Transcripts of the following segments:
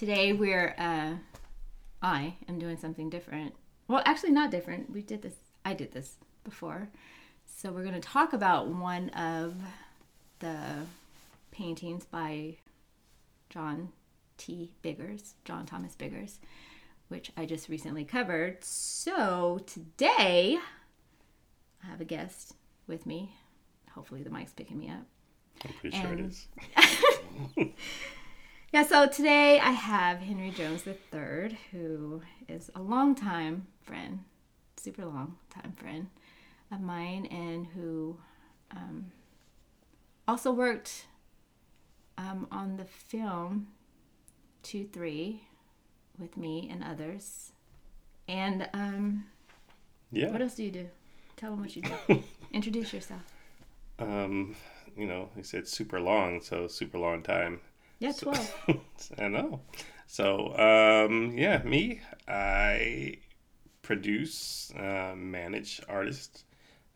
Today we're uh I am doing something different. Well, actually not different. We did this I did this before. So we're going to talk about one of the paintings by John T. Biggers, John Thomas Biggers, which I just recently covered. So today I have a guest with me. Hopefully the mic's picking me up. I'm pretty sure it And- is. Yeah, so today I have Henry Jones III, who is a longtime friend, super long time friend of mine, and who um, also worked um, on the film 2 3 with me and others. And um, Yeah. what else do you do? Tell them what you do. Introduce yourself. Um, you know, he said super long, so super long time. Yeah, So- I know. So, um, yeah, me, I produce, uh, manage artists.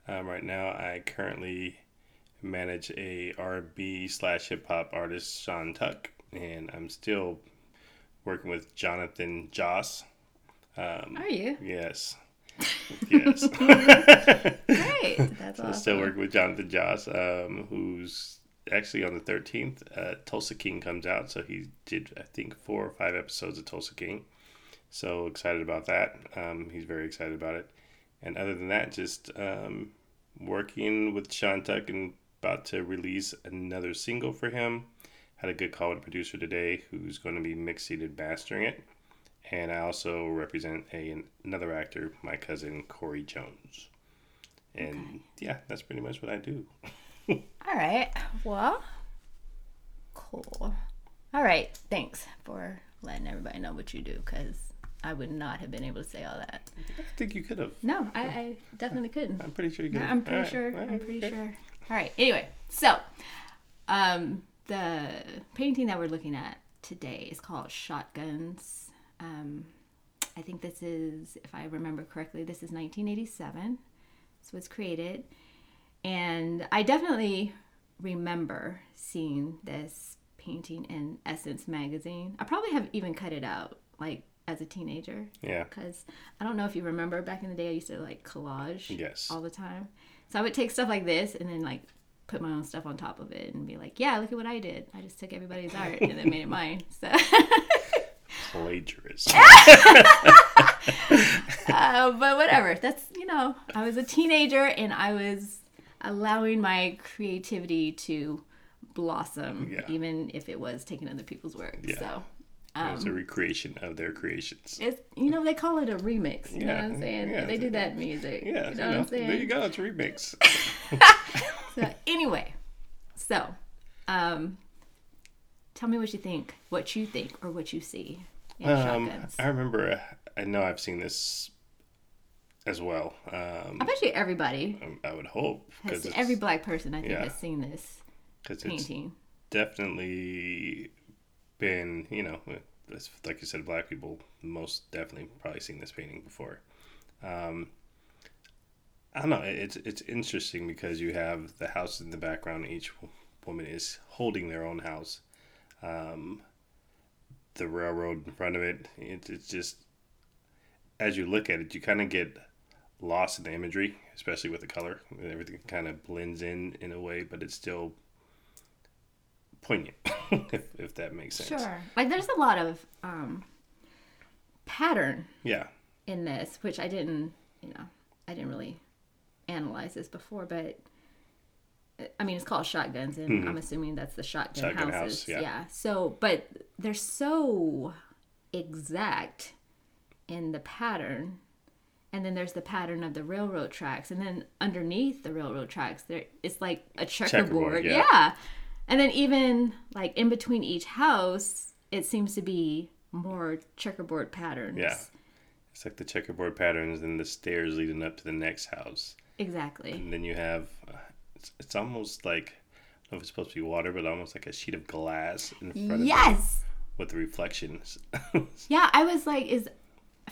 Um, right now, I currently manage a R&B slash hip hop artist, Sean Tuck, and I'm still working with Jonathan Joss. Um, Are you? yes. Yes. Great. That's So awesome. still working with Jonathan Joss, um, who's actually on the 13th. Uh, Tulsa King comes out, so he did, I think, four or five episodes of Tulsa King. So excited about that. Um, he's very excited about it. And other than that, just um, working with Sean Tuck and about to release another single for him. Had a good call with a producer today who's going to be mixing and mastering it. And I also represent a, another actor, my cousin Corey Jones. And yeah, that's pretty much what I do. All right. Well, cool. All right. Thanks for letting everybody know what you do because I would not have been able to say all that. I think you could have. No, I, I definitely couldn't. I'm pretty sure you could. I'm pretty sure. I'm pretty sure. All right. Anyway, so um, the painting that we're looking at today is called Shotguns. Um, I think this is, if I remember correctly, this is 1987. This was created, and I definitely remember seeing this painting in Essence magazine. I probably have even cut it out, like as a teenager Yeah. because I don't know if you remember back in the day I used to like collage Yes. all the time. So I would take stuff like this and then like put my own stuff on top of it and be like, yeah, look at what I did. I just took everybody's art and then made it mine. So, Plagiarist. uh, but whatever. That's you know, I was a teenager and I was allowing my creativity to blossom, Yeah. even if it was taking other people's work. Yeah. So. it's a recreation of their creations. It's you know they call it a remix. You know Yeah, what I'm saying? yeah, they do that in music. Yeah, you know what I'm saying? there you go. It's a remix. So anyway, so um, tell me what you think, what you think, or what you see in Um. I remember. uh, I know I've seen this as well. Um, I bet you everybody I would hope because every black person I think yeah. has seen this it's painting. definitely been you know like you said black people most definitely probably seen this painting before um i don't know it's it's interesting because you have the house in the background each woman is holding their own house um the railroad in front of it it, it's just as you look at it you kind of get lost in the imagery especially with the color everything kind of blends in in a way but it's still poignant, if, if that makes sense. Sure. Like there's a lot of um, pattern Yeah. in this, which I didn't, you know, I didn't really analyze this before, but I mean, it's called shotguns, and I'm assuming that's the shotgun, Mm-hmm. Shotgun houses. house, yeah. So, but they're so exact in the pattern, and then there's the pattern of the railroad tracks, and then underneath the railroad tracks, there it's like a checkerboard. Checkerboard, yeah. yeah. And then even like in between each house, it seems to be more checkerboard patterns. Yeah. It's like the checkerboard patterns and the stairs leading up to the next house. Exactly. And then you have, uh, it's, it's almost like, I don't know if it's supposed to be water, but almost like a sheet of glass in front of them Yes. with the reflections. Yeah, I was like, is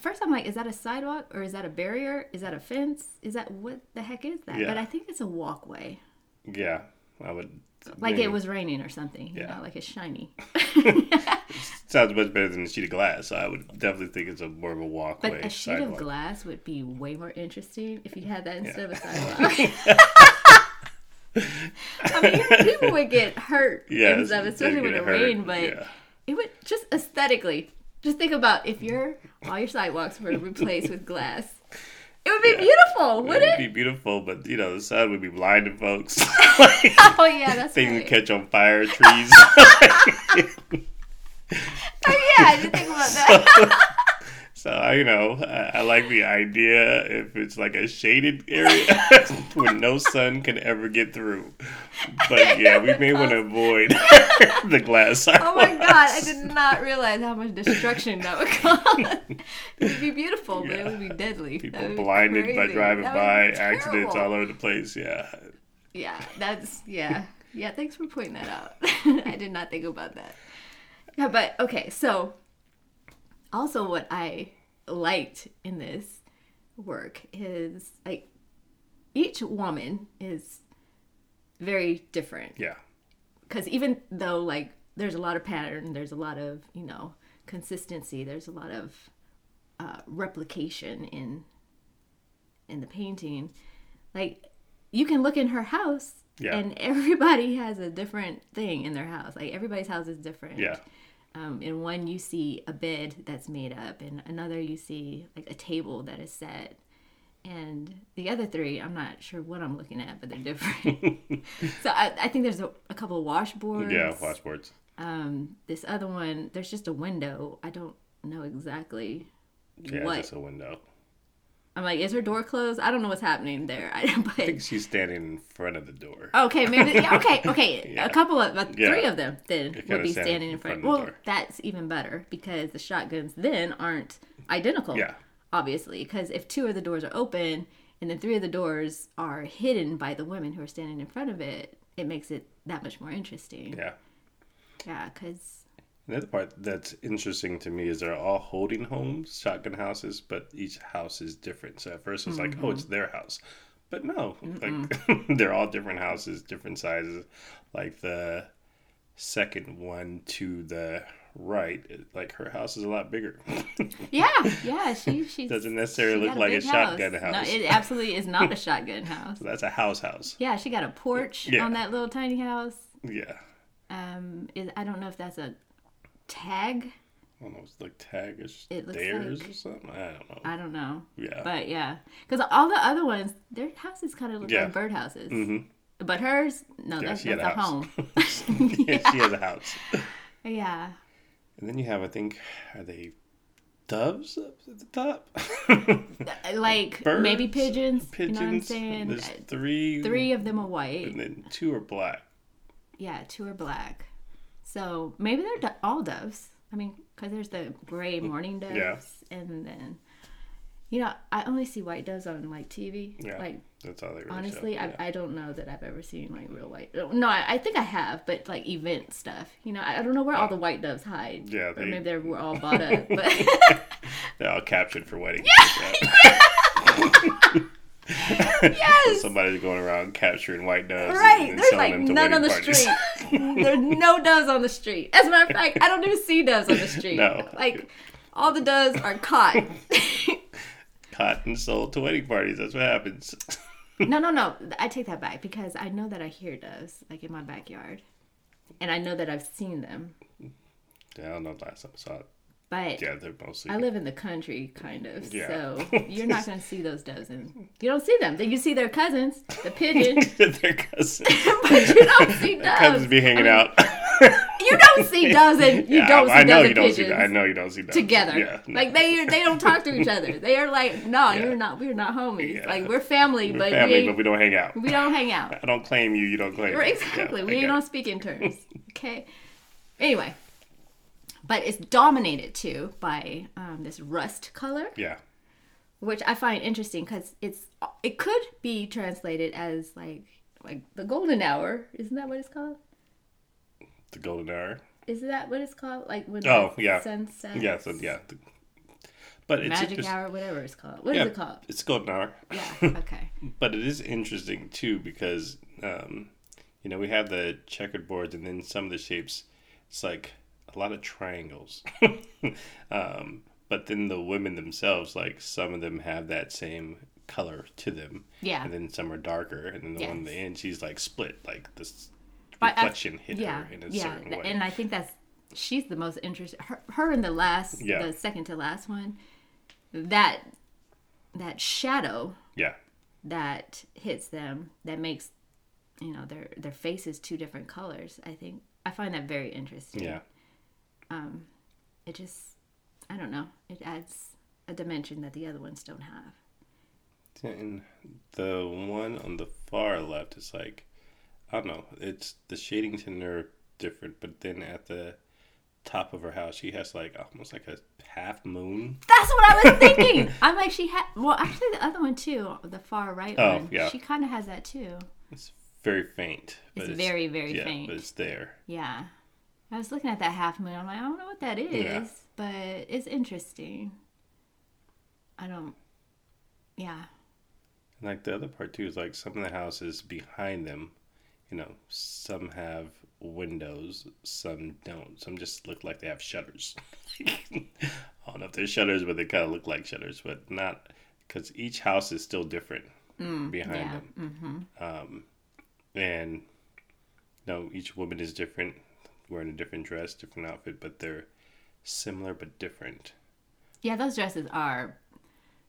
first I'm like, is that a sidewalk or is that a barrier? Is that a fence? Is that what the heck is that? Yeah. But I think it's a walkway. yeah. I would. Like it was raining or something. You Yeah. know, like it's shiny. sounds much better than a sheet of glass. So I would definitely think it's a more of a walkway. But a sheet sidewalk. of glass would be way more interesting if you had that instead Yeah. of a sidewalk. I mean, people would get hurt yeah, and stuff, they'd especially with get the rain. But yeah. it would just aesthetically. Just think about if your all your sidewalks were replaced with glass. It would be Yeah. beautiful, wouldn't It would would be beautiful, but you know the sun would be blinding folks. Oh yeah, that's Things would right. catch on fire, trees. Oh yeah, I didn't think about that. So I, you know, I, I like the idea if it's like a shaded area where no sun can ever get through. But yeah, we may want to avoid the glass. Oh my god, I did not realize how much destruction that would cause. It would be beautiful, but it would be deadly. People blinded by driving by, accidents all over the place. Yeah, Yeah, that's yeah. Yeah, thanks for pointing that out. I did not think about that. Yeah, but okay, so also what I liked in this work is like each woman is very different. Yeah, because even though like there's a lot of pattern there's a lot of you know consistency there's a lot of uh, replication in in the painting like you can look in her house Yeah. and everybody has a different thing in their house. Like everybody's house is different. Yeah, um, in one you see a bed that's made up in another you see like a table that is set and the other three i'm not sure what i'm looking at but they're different so I, I think there's a, a couple of washboards yeah. Washboards. um, this other one there's just a window i don't know exactly Yeah, what just a window. I'm like is her door closed i don't know what's happening there I, I think she's standing in front of the door. Okay, maybe. Yeah, okay, okay. Yeah. A couple of, uh, Yeah. three of them then would be stand standing in front. front of the well, door. that's even better because the shotguns then aren't identical. Yeah. Obviously, because if two of the doors are open and then three of the doors are hidden by the women who are standing in front of it, it makes it that much more interesting. Yeah. Yeah, because The other part that's interesting to me is they're all holding homes, shotgun houses, but each house is different. So at first it's like, oh, Mm-hmm. it's their house. But no, like they're all different houses, different sizes. Like the second one to the right, like her house is a lot bigger. yeah, yeah, she she Doesn't necessarily she look like a big shotgun No, house. it absolutely is not a shotgun house. So that's a house house. Yeah, she got a porch Yeah. on that little tiny house. Yeah. Um, is I don't know if that's a tag. I don't know, it's like tag or It looks like- or something. I don't know. I don't know. Yeah. But yeah, because all the other ones, their houses kind of look Yeah. like birdhouses. hmm But hers, no, Yeah, that's, that's a a, home. yeah, she has a house. yeah. And then you have, I think, are they doves up at the top? Like Birds, maybe pigeons. You know what I'm Pigeons. saying? There's three. Three of them are white. And then two are black. Yeah, two are black. So maybe they're do- all doves. I mean, because there's the gray mm, mourning doves, Yeah. and then, you know, I only see white doves on like TV. Yeah. Like That's all they really honestly. I, Yeah. I don't know that I've ever seen like real white. Uh, no, I, I think I have, but like event stuff. You know, I, I don't know where all the oh. white doves hide. Yeah, or they- maybe they were all bought up. But They're all captured for weddings. yes, Somebody's going around capturing white doves. right. And There's like none on the parties. street. There's no doves on the street. As a matter of fact, I don't even see doves on the street. No. Like all the doves are caught. Caught and sold to wedding parties. That's what happens. no, no, no. I take that back because I know that I hear doves like in my backyard, and I know that I've seen them. Yeah, I don't know the last time I saw it. But Yeah, they're mostly. I live in the country, kind of. Yeah. So you're not going to see those doves, and you don't see them. You see their cousins, the pigeon, They're cousins. but you don't see doves. cousins be hanging I mean, out. You don't see doves, and you Yeah, don't see I, I know you don't see. I know you don't see that together. Yeah, no. Like they they don't talk to each other. They are like, no, Yeah. you're not. We're not homies. Like we're family, We're but family, we but we don't hang out. we don't hang out. I don't claim you. You don't claim Right, exactly. We don't speak in terms. Okay. Anyway, but it's dominated too by um, this rust color, Yeah, which I find interesting because it's it could be translated as like like the golden hour. Isn't that what it's called? the golden hour. Is that what it's called? Like when Oh, the yeah. sunset. Yeah, so yeah. But it's magic it's, hour, whatever it's called. What is yeah, it called? It's golden hour. Yeah. Okay. But it is interesting too because um, you know we have the checkered boards and then some of the shapes. It's like a lot of triangles. um, but then the women themselves, like some of them have that same color to them. Yeah. And then some are darker, and then the one in the end, she's like split, like this But I- reflection hit yeah, her in a yeah, certain way. and I think that's she's the most interesting. Her, her in the last, Yeah. the second to last one, that that shadow yeah, that hits them that makes you know their their faces two different colors. I think I find that very interesting. yeah, Um, it just I don't know. It adds a dimension that the other ones don't have. And the one on the far left is like, I don't know, it's the shadings in there are different, but then at the top of her house, she has like almost like a half moon. That's what I was thinking. I'm like she had well actually the other one too, the far right Oh, one. yeah. She kind of has that too. It's very faint. It's very, very yeah, faint. but it's there. Yeah. I was looking at that half moon. I'm like, I don't know what that is, Yeah. but it's interesting. I don't. Yeah. And like the other part too is like some of the houses behind them, you know, some have windows, some don't. Some just look like they have shutters. I don't know if they're shutters, but they kind of look like shutters, but not because each house is still different behind yeah. them. Um, and you know, each woman is different, wearing a different dress, different outfit, but they're similar but different. Yeah, those dresses are.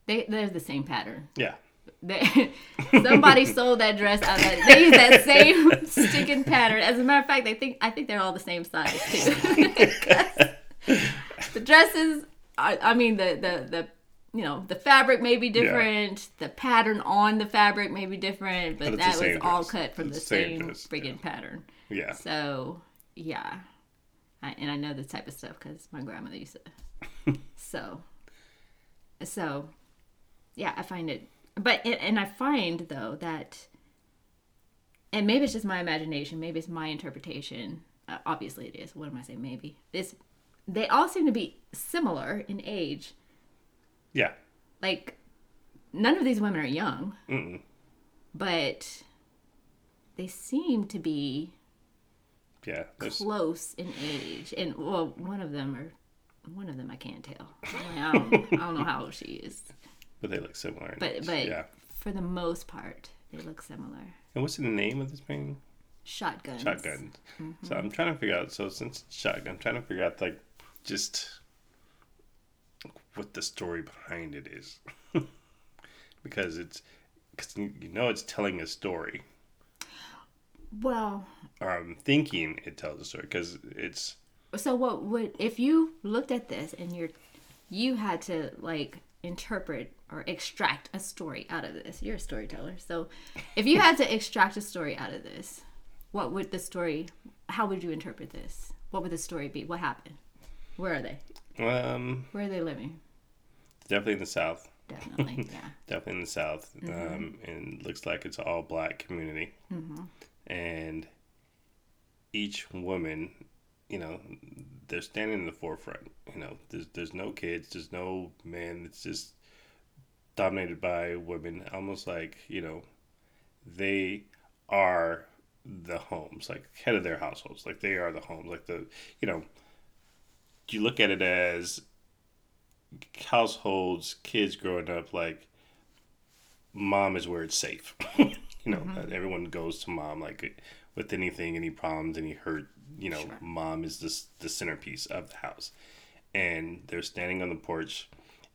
They they're the same pattern. Yeah, They, somebody sold that dress out. Of they use that same sticking pattern. As a matter of fact, they think I think they're all the same size too. the dresses, I, I mean the the the you know the fabric may be different. The pattern on the fabric may be different, but, But that was all cut from It's the same same dress, friggin' pattern. yeah. So yeah, I, and I know this type of stuff because my grandmother used to. so, so yeah, I find it, but and- and I find though that, and maybe it's just my imagination, maybe it's my interpretation. Uh, obviously, it is. What am I saying? Maybe this. They all seem to be similar in age. Yeah. Like, none of these women are young, Mm-mm. but they seem to be Yeah. There's, close in age, and well, one of them are one of them I can't tell. I don't, I don't know how old she is, but they look similar. but age. but yeah. for the most part, they look similar. And what's the name of this painting? Shotguns. Shotgun. Mm-hmm. So I'm trying to figure out. So since it's shotgun, I'm trying to figure out like just what the story behind it is, because it's because you know it's telling a story. Well, I'm thinking it tells a story because it's so what would if you looked at this and you're you had to like interpret or extract a story out of this? You're a storyteller, so if you had to extract a story out of this, what would the story? How would you interpret this? What would the story be? What happened? Where are they? um Where are they living? definitely in the south. Definitely, yeah. definitely in the south um, and looks like it's all black community and each woman you know they're standing in the forefront you know there's, there's no kids there's no men it's just dominated by women almost like you know they are the homes like head of their households like they are the homes like the you know you look at it as households, kids growing up, like mom is where it's safe. you know, everyone goes to mom like with anything, any problems, any hurt. You know, mom is this the centerpiece of the house, and they're standing on the porch,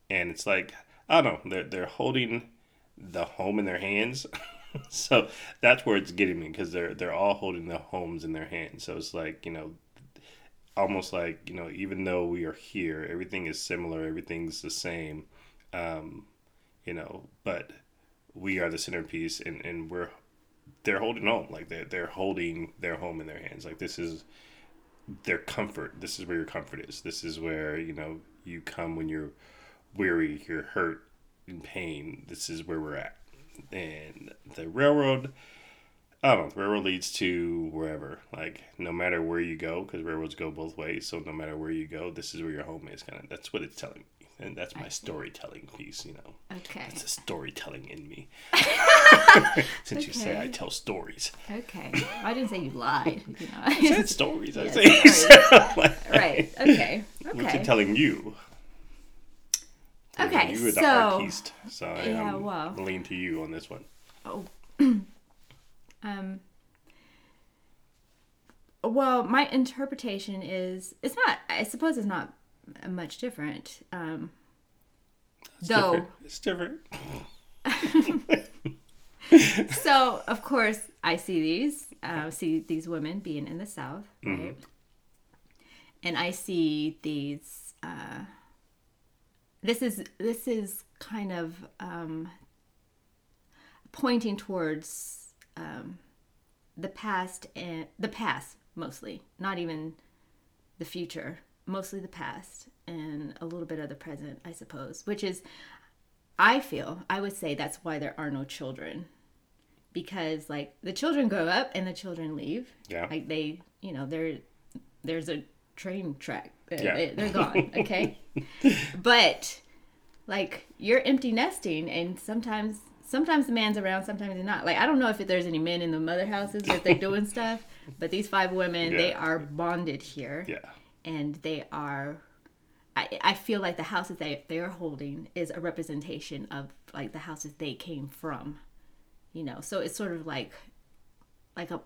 and it's like I don't know, they're they're holding the home in their hands. so that's where it's getting me because they're they're all holding the homes in their hands. So it's like you know almost like you know even though we are here everything is similar everything's the same um you know but we are the centerpiece and and we're they're holding home like they're, they're holding their home in their hands like this is their comfort this is where your comfort is this is where you know you come when you're weary you're hurt in pain this is where we're at and the railroad I don't know. The railroad leads to wherever. Like no matter where you go, because railroads go both ways. So no matter where you go, this is where your home is. Kind of. That's what it's telling me. And that's my storytelling piece. You know, Okay. it's the storytelling in me. Since you say I tell stories, Okay. I didn't say you lied. You know, I said stories. I Yeah, say stories. right. Okay. Which Okay. I'm telling you. Okay, you were the so- artiste, so I Yeah, um, well. lean to you on this one. Oh. um. Well, my interpretation is it's not. I suppose it's not much different. Um, It's though, different. It's different. so of course I see these. Uh, see these women being in the South, right? And I see these. Uh, this is this is kind of um, pointing towards um, the past and the past mostly, not even the future, mostly the past and a little bit of the present, I suppose. Which is, I feel I would say that's why there are no children because like the children grow up and the children leave. Yeah. Like they, you know, there, there's a train track. They're, Yeah. they- they're gone. Okay. but like you're empty nesting and sometimes sometimes the man's around sometimes he's not like i don't know if there's any men in the mother houses if they're doing stuff but these five women they are bonded here Yeah. And they are I, I feel like the houses they they are holding is a representation of like the houses they came from you know? So it's sort of like like a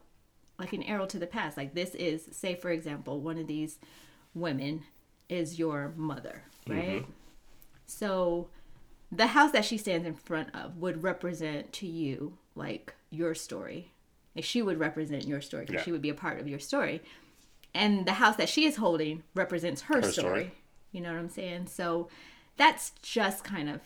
like an arrow to the past. Like this is say for example one of these women is your mother right? Mm-hmm. So the house that she stands in front of would represent to you like your story. Like she would represent your story because Yeah. she would be a part of your story and the house that she is holding represents her, Her story. story. You know what I'm saying? So that's just kind of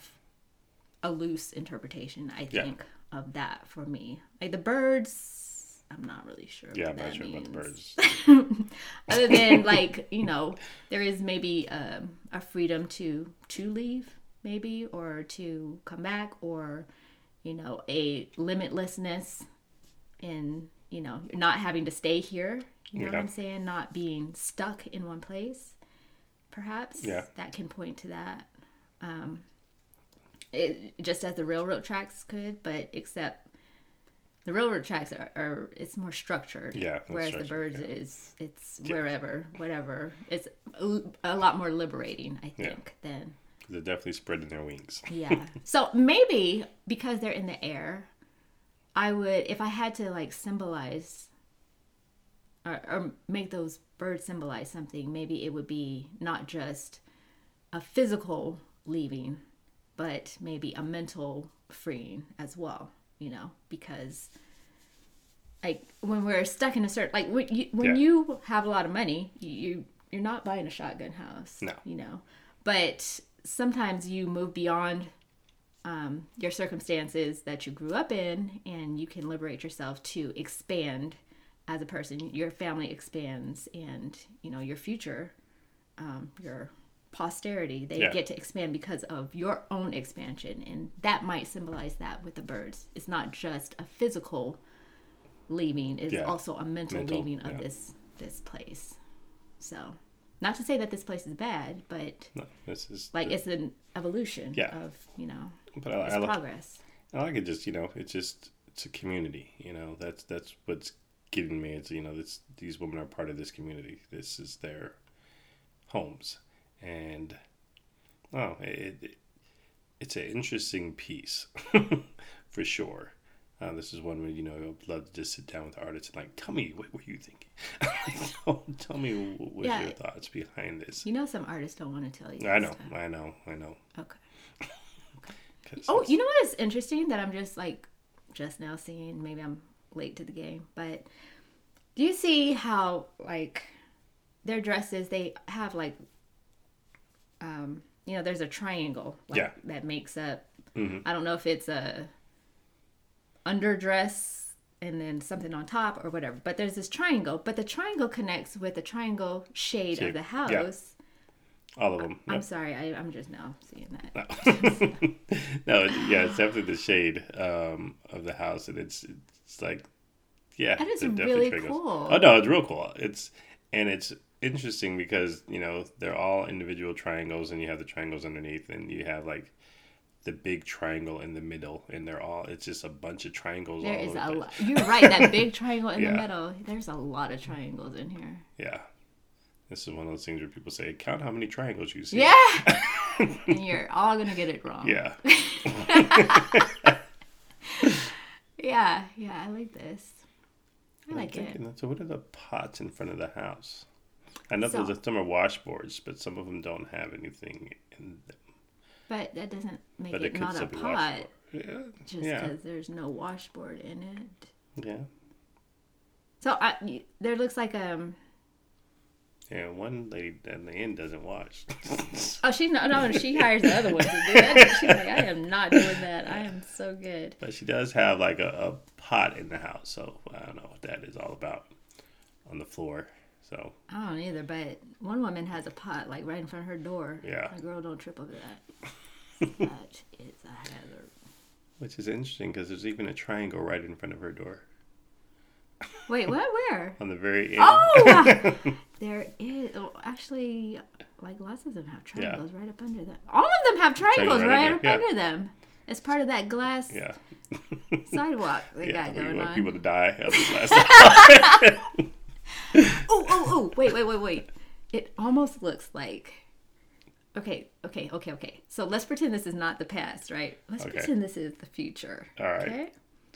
a loose interpretation, I Yeah. think, of that for me. Like the birds, I'm not really sure. Yeah, I'm not sure about the birds. Other than like you know, there is maybe um, a freedom to to leave, maybe, or to come back, or you know, a limitlessness in you know not having to stay here. You know what I'm saying? Not being stuck in one place. Perhaps Yeah. that can point to that. Um, it, just as the railroad tracks could, but except the railroad tracks are, are it's more structured. Yeah, Whereas the structured, birds is it's Yeah. wherever, whatever. It's a, lot more liberating, I Yeah. think, than They're definitely spreading their wings. yeah. so maybe because they're in the air, I would if I had to like symbolize or, or make those birds symbolize something, maybe it would be not just a physical leaving, but maybe a mental freeing as well, you know, because like when we're stuck in a certain like when you when Yeah. you have a lot of money, you, you you're not buying a shotgun house. No. You know. But sometimes you move beyond um, your circumstances that you grew up in and you can liberate yourself to expand as a person your family expands and you know your future um, your posterity they Yeah. get to expand because of your own expansion and that might symbolize that with the birds it's not just a physical leaving it's Yeah. also a mental, Mental, leaving of yeah. this this place so not to say that this place is bad but No, this is like it's an evolution of you know But I, it's I, like, progress I like it. Just you know, it's just it's a community. You know, that's that's what's getting me. It's you know, this these women are part of this community. This is their homes, and oh, it, it it's an interesting piece for sure. Uh, this is one where you know I'd love to just sit down with the artist and like tell me what were you thinking. tell, tell me what was Yeah. your thoughts behind this. you know some artists don't want to tell you I know, stuff. I know, I know. Okay. Oh, you know what is interesting that I'm just like just now seeing? Maybe I'm late to the game, but do you see how like their dresses they have like um you know there's a triangle like, Yeah. that makes up Mhm. I don't know if it's a underdress and then something on top or whatever, but there's this triangle, but the triangle connects with the triangle shade of the yeah. house. all of them. I'm Yep. sorry, I, I'm just now seeing that. no, it, yeah, it's definitely the shade um, of the house, and it's it's like, yeah, That is really cool. Oh no, it's real cool. It's and it's interesting because you know they're all individual triangles, and you have the triangles underneath, and you have like the big triangle in the middle, and they're all. It's just a bunch of triangles. There all is over a lot. You're right. That big triangle in Yeah. the middle. There's a lot of triangles in here. Yeah. This is one of those things where people say, count how many triangles you see. Yeah. and you're all gonna get it wrong. Yeah. Yeah. Yeah. I like this. I I'm like it. so what are the pots in front of the house? I know So- there's some are washboards, but some of them don't have anything in them. But that doesn't make But it, it could not a pot washboard. Yeah. just yeah. because there's no washboard in it. Yeah. So I, there looks like um. Yeah. One lady at the end doesn't wash. Oh, she's no, no, she hires the other ones to do that. She's like, I am not doing that. I am so good. but she does have like a, a pot in the house, so I don't know what that is all about on the floor. So I don't either, but one woman has a pot like right in front of her door. Yeah. My girl, don't trip over that. that is a hazard. which is interesting because there's even a triangle right in front of her door Wait, what? Where? on the very end. Oh, there is. Oh, actually, like lots of them have Yeah. triangles right up under them. All of them have triangles Triangle right right up under, yeah. under them. It's part of that glass yeah. sidewalk they yeah. got We going want on. people to die. That's the last Oh, oh, oh! Wait, wait, wait, wait! It almost looks like. Okay, okay, okay, okay. So let's pretend this is not the past, right? Let's Okay. pretend this is the future. All right. Okay.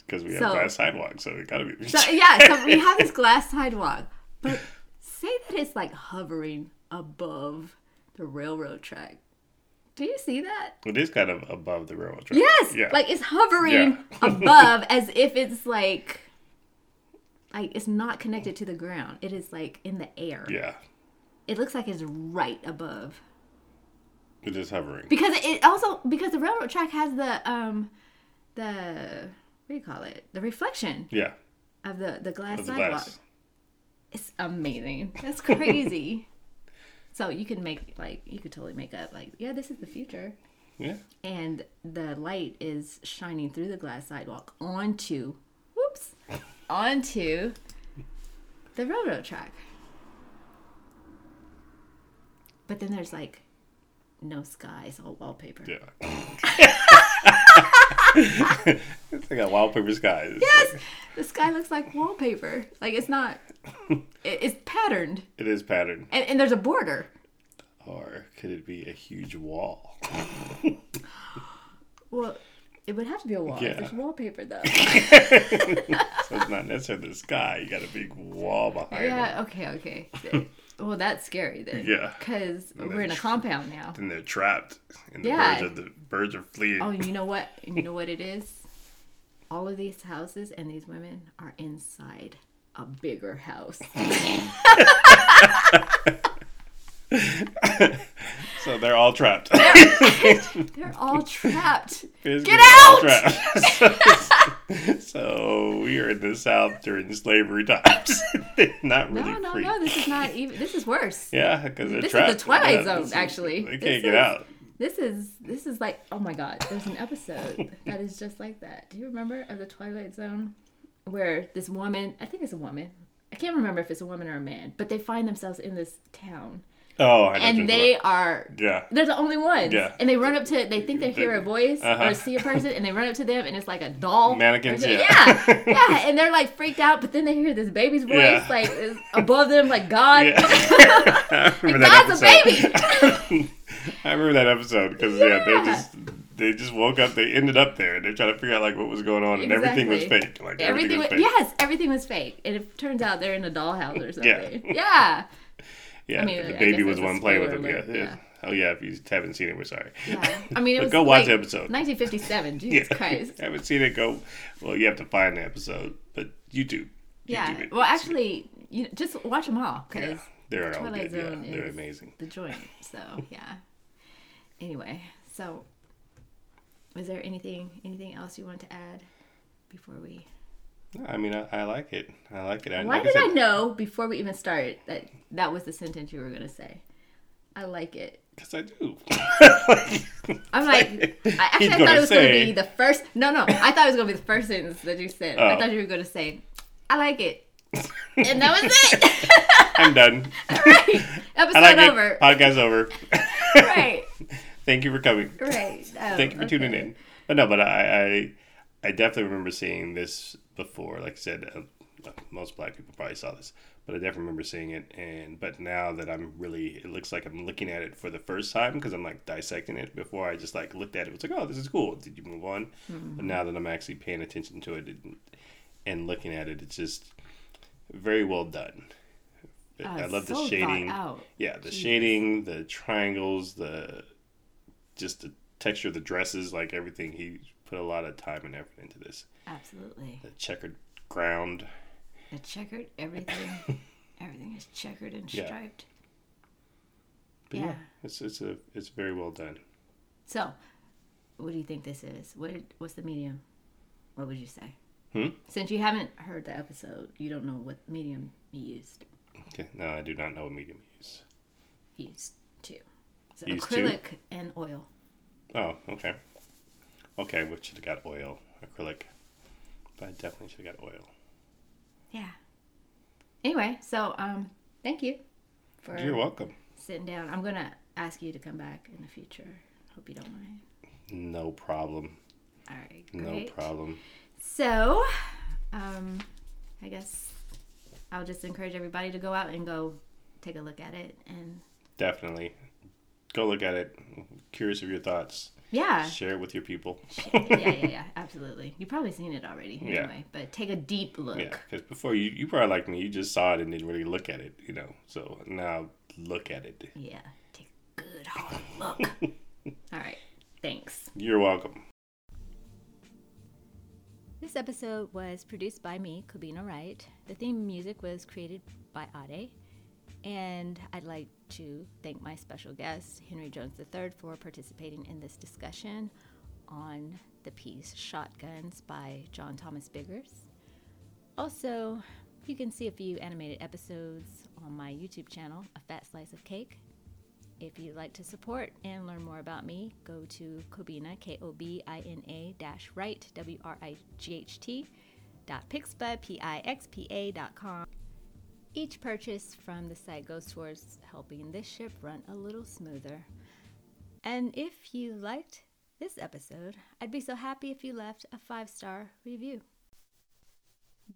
Because we have So- glass sidewalk, so it gotta be. So yeah, so we have this glass sidewalk, but say that it's like hovering above the railroad track. Do you see that? it is kind of above the railroad track. Yes, Yeah. like it's hovering Yeah. above as if it's like like it's not connected to the ground. It is like in the air. yeah. It looks like it's right above. It is hovering. Because it also because the railroad track has the um the what do you call it? The reflection Yeah. of the the glass Of the sidewalk. glass. It's amazing. That's crazy. so you can make like you could totally make up like yeah, this is the future. Yeah. and the light is shining through the glass sidewalk onto whoops onto the railroad track but then there's like no sky it's all wallpaper Yeah. it's like a wallpaper sky. It's yes like- the sky looks like wallpaper like it's not it, it's patterned it is patterned. and, and there's a border Or could it be a huge wall? well it would have to be a wall Yeah. there's wallpaper though So it's not necessarily the sky. You got a big wall behind it. yeah okay okay well that's scary then Yeah. because we're in a compound now And they're trapped. And the Yeah. birds are the birds are fleeing. Oh, you know what? You know what it is? All of these houses and these women are inside a bigger house. So they're all trapped. They're all trapped. Basically, Get out! trapped. so we are in the South during slavery times. Not really No, no, free. no. This is not even. This is worse. Yeah, because they're This is the Twilight Yeah, Zone, this is- actually. They can't get is- out. This is this is like oh my god. There's an episode that is just like that. Do you remember of the Twilight Zone where this woman? I think it's a woman. I can't remember if it's a woman or a man, but they find themselves in this town Oh, I and they are. Yeah. They're the only ones. Yeah. And they run up to, they think they hear a voice Uh-huh. or see a person, and they run up to them, and it's like a doll. Mannequins, yeah. Yeah. Yeah. And they're like freaked out, but then they hear this baby's voice, Yeah. like above them, like God. Yeah. Remember God's a baby. I remember that episode because yeah. they just they just woke up. They ended up there. and They're trying to figure out like what was going on, and everything was fake. Like Everything, everything, was, was fake. yes, everything was fake, and it turns out they're in a dollhouse or something. Yeah. Yeah, Yeah, I mean, the baby was one playing with him. Yeah. alert, yeah. yeah. Oh yeah, if you haven't seen it, we're sorry. yeah. I mean, it was go watch like the episode. 1957. Jesus Yeah. Christ. haven't seen it? Go. Well, you have to find the episode, but YouTube. Yeah. YouTube it. Well, actually, you know, just watch them all because yeah, they're all good. Yeah, Zone they're amazing. the joint. So yeah. Anyway, so was there anything anything else you want to add before we? I mean, I, I like it. I like it. I, Why like did I said, know before we even started that that was the sentence you were gonna say? I like it. Because I do. I'm like, I actually I thought it was going to be the first. No, no, I thought it was going to be the first sentence that you said. I Oh. thought you were going to say, "I like it," and that was it. I'm done. right. Episode I like it. over. Podcast over. right. Thank you for coming. Right. Oh, Thank you for oh, tuning in. But no, but I, I, I definitely remember seeing this before. Like I said, uh, most black people probably saw this, but I definitely remember seeing it. And but now that I'm really, it looks like I'm looking at it for the first time because I'm like dissecting it. Before I just like looked at it, it was like, oh, this is cool. Did you move on? Mm-hmm. But now that I'm actually paying attention to it and, and looking at it, it's just very well done. Oh, I love the so thought shading. Yeah, the Jesus. shading, the triangles, the just the texture of the dresses, like everything. He put a lot of time and effort into this. Absolutely. The checkered ground. The checkered everything. everything is checkered and Yeah. striped. But yeah, Yeah. it's it's a it's very well done. So, what do you think this is? What what's the medium? What would you say? Hmm? Since you haven't heard the episode, you don't know what medium he used. Okay, no, I do not know what medium he used. He used two. So used two? acrylic and oil. Oh, okay. Okay, we should have got oil, acrylic. But I definitely should have got oil. Yeah. Anyway, so um, thank you for You're welcome. sitting down. I'm gonna ask you to come back in the future. Hope you don't mind. No problem. All right, No problem. So, um, I guess I'll just encourage everybody to go out and go take a look at it and Definitely. Go look at it. Curious of your thoughts. Yeah, Share it with your people. yeah, yeah, yeah, absolutely. You've probably seen it already anyway, Yeah. anyway, but take a deep look. Yeah, because before you, you probably like me, you just saw it and didn't really look at it, you know. So now look at it. Yeah, take a good hard look. All right, thanks. You're welcome. This episode was produced by me, Kobina Wright. The theme music was created by Ade. And I'd like to thank my special guest, Henry Jones III, for participating in this discussion on the piece Shotguns by John Thomas Biggers. Also, you can see a few animated episodes on my YouTube channel, A Fat Slice of Cake. If you'd like to support and learn more about me, go to Kobina, K O B I N A dash Wright, W R I G H T, dot pixpa, P I X P A dot com. Each purchase from the site goes towards helping this ship run a little smoother. And if you liked this episode, I'd be so happy if you left a five star review.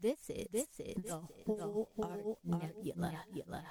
This is this is the whole art nebula.